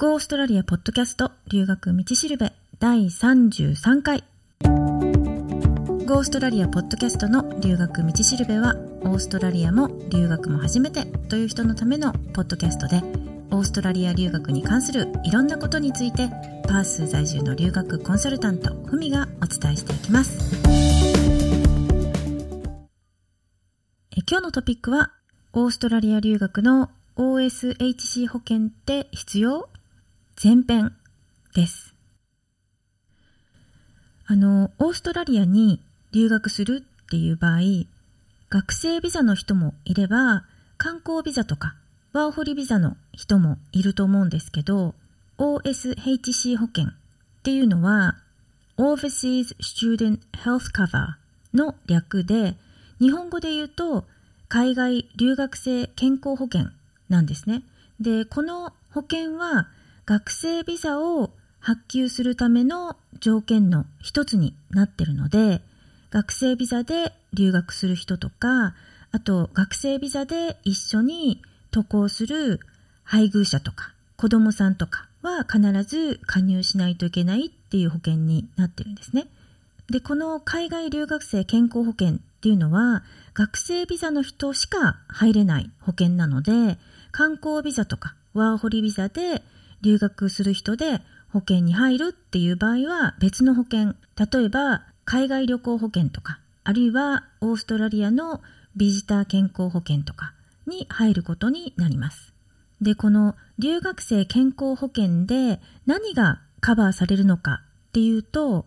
ゴーオーストラリアポッドキャスト留学道しるべ第33回。ゴーオーストラリアポッドキャストの留学道しるべは、オーストラリアも留学も初めてという人のためのポッドキャストで、オーストラリア留学に関するいろんなことについて、パース在住の留学コンサルタント、ふみがお伝えしていきます。え今日のトピックは、オーストラリア留学の OSHC 保険って必要？前編です。あの、オーストラリアに留学するっていう場合、学生ビザの人もいれば、観光ビザとかワーホリビザの人もいると思うんですけど、OSHC 保険っていうのは、Overseas Student Health Cover の略で、日本語で言うと、海外留学生健康保険なんですね。で、この保険は、学生ビザを発給するための条件の一つになってるので、学生ビザで留学する人とか、あと学生ビザで一緒に渡航する配偶者とか子供さんとかは必ず加入しないといけないっていう保険になってるんですね。で、この海外留学生健康保険っていうのは学生ビザの人しか入れない保険なので、観光ビザとかワーホリビザで留学する人で保険に入るっていう場合は別の保険、例えば海外旅行保険とか、あるいはオーストラリアのビジター健康保険とかに入ることになります。で、この留学生健康保険で何がカバーされるのかっていうと、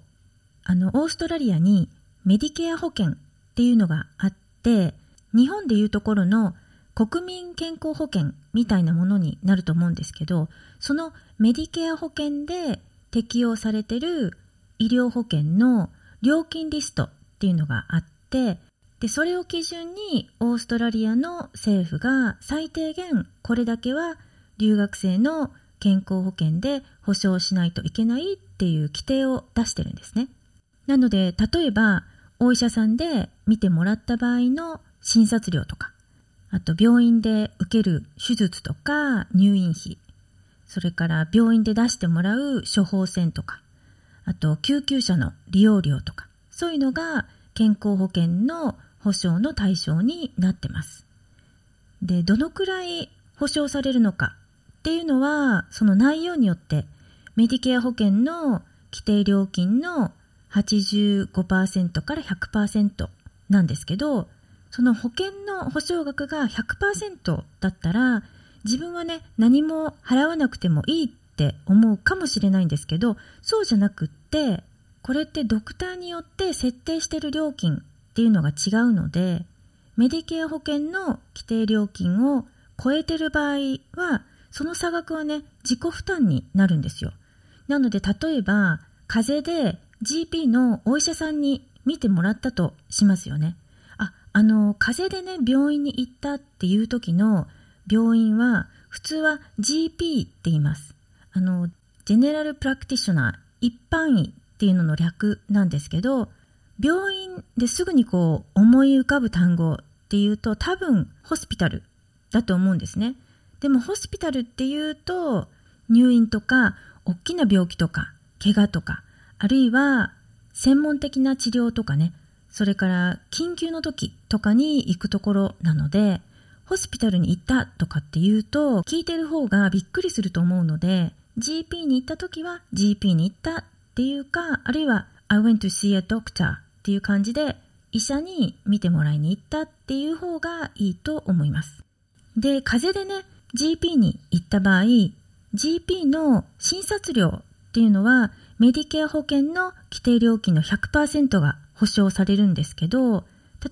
あの、オーストラリアにメディケア保険っていうのがあって、日本でいうところの国民健康保険みたいなものになると思うんですけど、そのメディケア保険で適用されてる医療保険の料金リストっていうのがあって、で、それを基準にオーストラリアの政府が最低限これだけは留学生の健康保険で保証しないといけないっていう規定を出してるんですね。なので、例えばお医者さんで見てもらった場合の診察料とか、あと病院で受ける手術とか入院費、それから病院で出してもらう処方箋とか、あと救急車の利用料とか、そういうのが健康保険の保証の対象になってます。で、どのくらい保証されるのかっていうのは、その内容によってメディケア保険の規定料金の85%から100%なんですけど、その保険の保証額が100%だったら、自分はね、何も払わなくてもいいって思うかもしれないんですけど、そうじゃなくって、これってドクターによって設定してる料金っていうのが違うので、メディケア保険の規定料金を超えてる場合は、その差額はね、自己負担になるんですよ。なので、例えば、風邪で GP のお医者さんに見てもらったとしますよね。あの、風邪でね、病院に行ったっていう時の病院は、普通は GP って言います。あの、ジェネラルプラクティショナー、一般医っていうのの略なんですけど、病院ですぐにこう思い浮かぶ単語っていうと多分ホスピタルだと思うんですね。でもホスピタルっていうと入院とか大きな病気とか怪我とかあるいは専門的な治療とかねそれから緊急の時とかに行くところなので、ホスピタルに行ったとかっていうと、聞いてる方がびっくりすると思うので、GP に行った時は GP に行ったっていうか、あるいは I went to see a doctor っていう感じで、医者に見てもらいに行ったっていう方がいいと思います。で、風邪でね、GP に行った場合、GP の診察料っていうのは、メディケア保険の規定料金の100%が保証されるんですけど、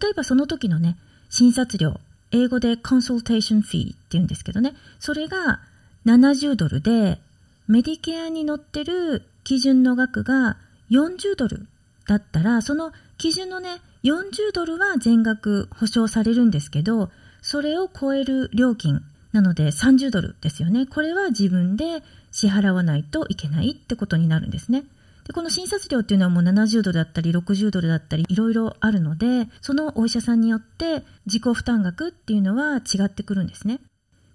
例えばその時のね、診察料、英語でコンサルテーションフィーって言うんですけどね、それが70ドルで、メディケアに載ってる基準の額が40ドルだったら、その基準のね、40ドルは全額保証されるんですけど、それを超える料金なので30ドルですよね。これは自分で支払わないといけないってことになるんですね。で、この診察料っていうのはもう70ドルだったり60ドルだったりいろいろあるので、そのお医者さんによって自己負担額っていうのは違ってくるんですね。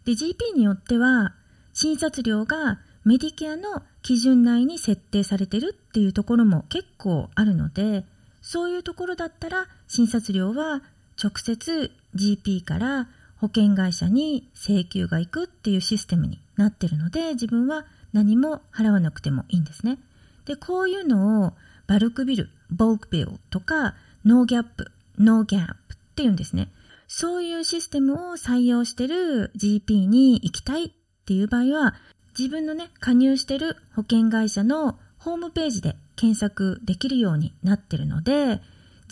で、GP によっては診察料がメディケアの基準内に設定されてるっていうところも結構あるのでそういうところだったら診察料は直接 GP から保険会社に請求が行くっていうシステムになってるので自分は何も払わなくてもいいんですね。でこういうのをバルクビル、ボークビルとかノーギャップ、ノーギャップっていうんですね。そういうシステムを採用してる GP に行きたいっていう場合は自分のね加入してる保険会社のホームページで検索できるようになってるので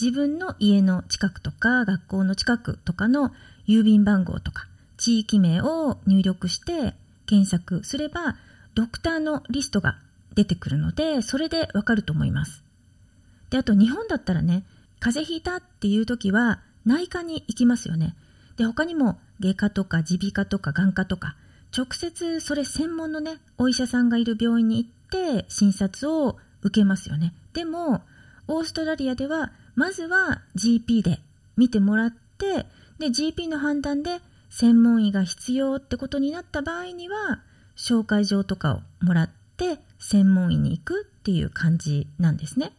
自分の家の近くとか学校の近くとかの郵便番号とか地域名を入力して検索すればドクターのリストが出てくるのでそれでわかると思います。であと日本だったらね風邪ひいたっていう時は内科に行きますよね。で他にも外科とか耳鼻科とか眼科とか直接それ専門のねお医者さんがいる病院に行って診察を受けますよね。でもオーストラリアではまずは GP で見てもらってで GP の判断で専門医が必要ってことになった場合には紹介状とかをもらってて専門医に行くっていう感じなんですね。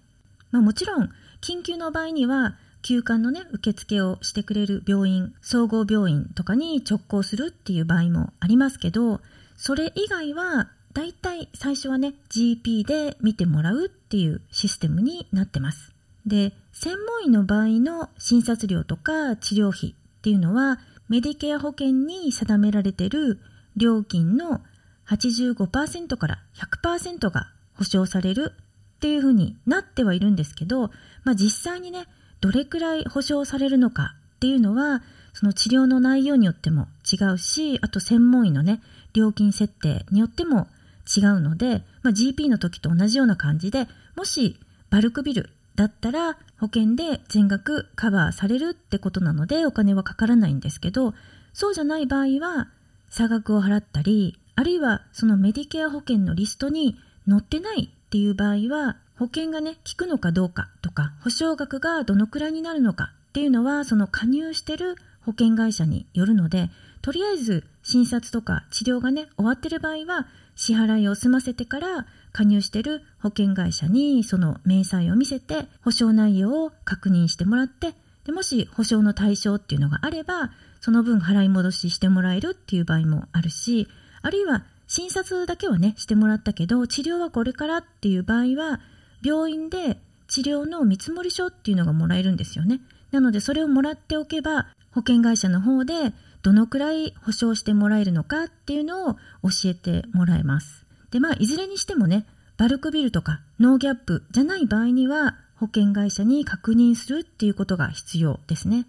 まあ、もちろん緊急の場合には休館のね受付をしてくれる病院総合病院とかに直行するっていう場合もありますけどそれ以外はだいたい最初はね GP で見てもらうっていうシステムになってますで専門医の場合の診察料とか治療費っていうのはメディケア保険に定められてる料金の85%から100%が保証されるっていうふうになってはいるんですけど、まあ、実際にねどれくらい保証されるのかっていうのはその治療の内容によっても違うしあと専門医のね料金設定によっても違うので、まあ、GP の時と同じような感じでもしバルクビルだったら保険で全額カバーされるってことなのでお金はかからないんですけどそうじゃない場合は差額を払ったりあるいはそのメディケア保険のリストに載ってないっていう場合は保険がね効くのかどうかとか保証額がどのくらいになるのかっていうのはその加入してる保険会社によるのでとりあえず診察とか治療がね終わってる場合は支払いを済ませてから加入してる保険会社にその明細を見せて保証内容を確認してもらってでもし保証の対象っていうのがあればその分払い戻ししてもらえるっていう場合もあるしあるいは診察だけはねしてもらったけど治療はこれからっていう場合は病院で治療の見積書っていうのがもらえるんですよね。なのでそれをもらっておけば保険会社の方でどのくらい保証してもらえるのかっていうのを教えてもらえます。でまあいずれにしてもねバルクビルとかノーギャップじゃない場合には保険会社に確認するっていうことが必要ですね。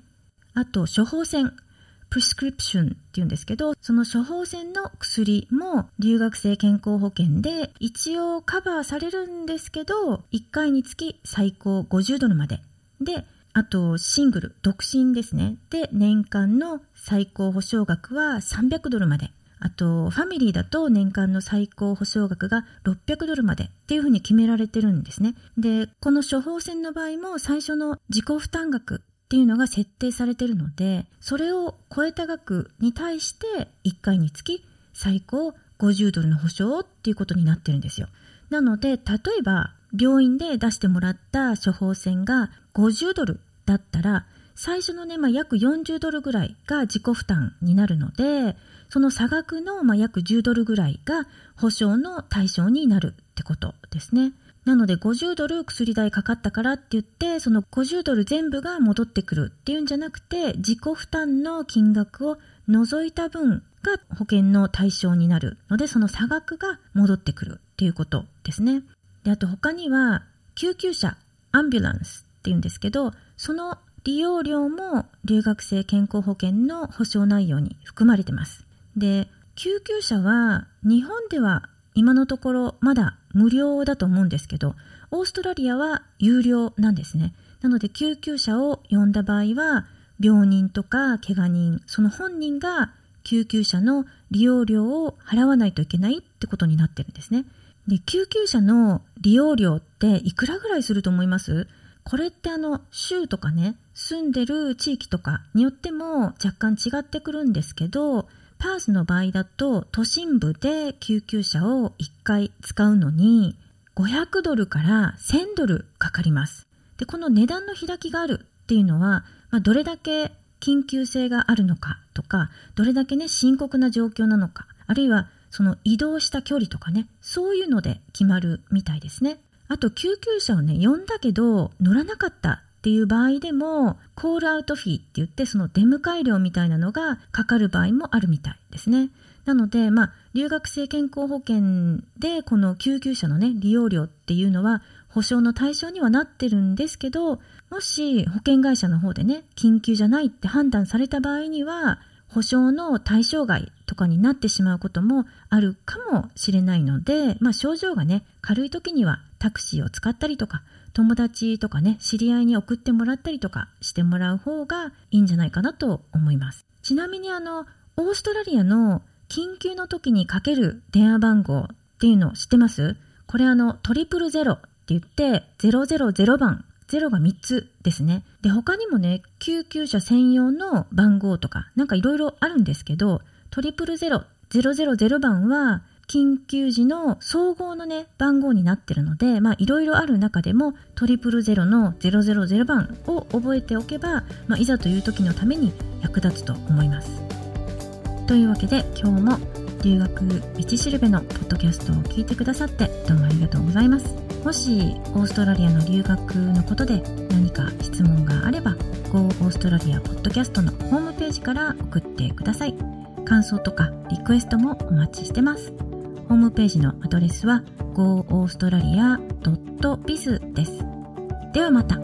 あと処方箋。プスクリプションっていうんですけど、その処方箋の薬も留学生健康保険で一応カバーされるんですけど、1回につき最高50ドルまで。で、あとシングル、独身ですね。で、年間の最高保証額は300ドルまで。あと、ファミリーだと年間の最高保証額が600ドルまでっていうふうに決められてるんですね。で、この処方箋の場合も最初の自己負担額っていうのが設定されてるので、それを超えた額に対して1回につき最高50ドルの保証っていうことになってるんですよ。なので、例えば病院で出してもらった処方箋が50ドルだったら、最初のね、まあ、約40ドルぐらいが自己負担になるので、その差額の、まあ、約10ドルぐらいが保証の対象になるってことですね。なので50ドル薬代かかったからって言って、その50ドル全部が戻ってくるっていうんじゃなくて、自己負担の金額を除いた分が保険の対象になるので、その差額が戻ってくるっていうことですね。で、あと他には、救急車、アンビュランスっていうんですけど、その利用料も留学生健康保険の保証内容に含まれてます。で、救急車は日本では今のところまだ無料だと思うんですけど、オーストラリアは有料なんですね。なので救急車を呼んだ場合は、病人とか怪我人、その本人が救急車の利用料を払わないといけないってことになってるんですね。で、救急車の利用料っていくらぐらいすると思います？これってあの、州とかね、住んでる地域とかによっても若干違ってくるんですけど、パースの場合だと都心部で救急車を1回使うのに500ドルから1000ドルかかります。で、この値段の開きがあるっていうのは、まあ、どれだけ緊急性があるのかとか、どれだけね、深刻な状況なのか、あるいはその移動した距離とかね、そういうので決まるみたいですね。あと救急車をね、呼んだけど乗らなかったっていう場合でも、コールアウトフィーって言って、その出迎え料みたいなのがかかる場合もあるみたいですね。なので、まあ、留学生健康保険でこの救急車のね、利用料っていうのは保証の対象にはなってるんですけど、もし保険会社の方でね、緊急じゃないって判断された場合には、保証の対象外とかになってしまうこともあるかもしれないので、まあ症状がね、軽い時にはタクシーを使ったりとか、友達とかね、知り合いに送ってもらったりとかしてもらう方がいいんじゃないかなと思います。ちなみにあの、オーストラリアの緊急の時にかける電話番号っていうの知ってます？これあの、トリプルゼロって言って、000番0が3つですね。で、他にもね、救急車専用の番号とか、なんかいろいろあるんですけど、トリプルゼロ、000番は、緊急時の総合のね、番号になってるので、まあいろいろある中でも、トリプルゼロの000番を覚えておけば、まあ、いざという時のために役立つと思います。というわけで今日も留学道しるべのポッドキャストを聞いてくださってどうもありがとうございます。もしオーストラリアの留学のことで何か質問があれば Go オーストラリアポッドキャストのホームページから送ってください感想とかリクエストもお待ちしてますホームページのアドレスは goaustralia.biz です。ではまた。